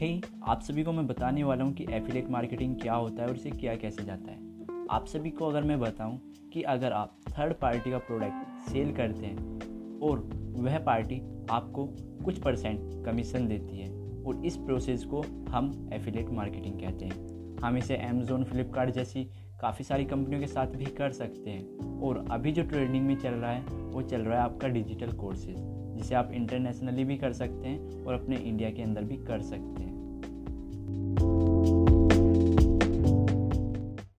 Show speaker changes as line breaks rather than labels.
हे hey, आप सभी को मैं बताने वाला हूँ कि एफिलेट मार्केटिंग क्या होता है और इसे क्या कैसे जाता है। आप सभी को अगर मैं बताऊँ कि अगर आप थर्ड पार्टी का प्रोडक्ट सेल करते हैं और वह पार्टी आपको कुछ परसेंट कमीशन देती है और इस प्रोसेस को हम एफिलेट मार्केटिंग कहते हैं। हम इसे अमेज़ोन फ्लिपकार्ट जैसी काफ़ी सारी कंपनियों के साथ भी कर सकते हैं और अभी जो ट्रेंडिंग में चल रहा है वो चल रहा है आपका डिजिटल कोर्सेज जिसे आप इंटरनेशनली भी कर सकते हैं और अपने इंडिया के अंदर भी कर सकते हैं।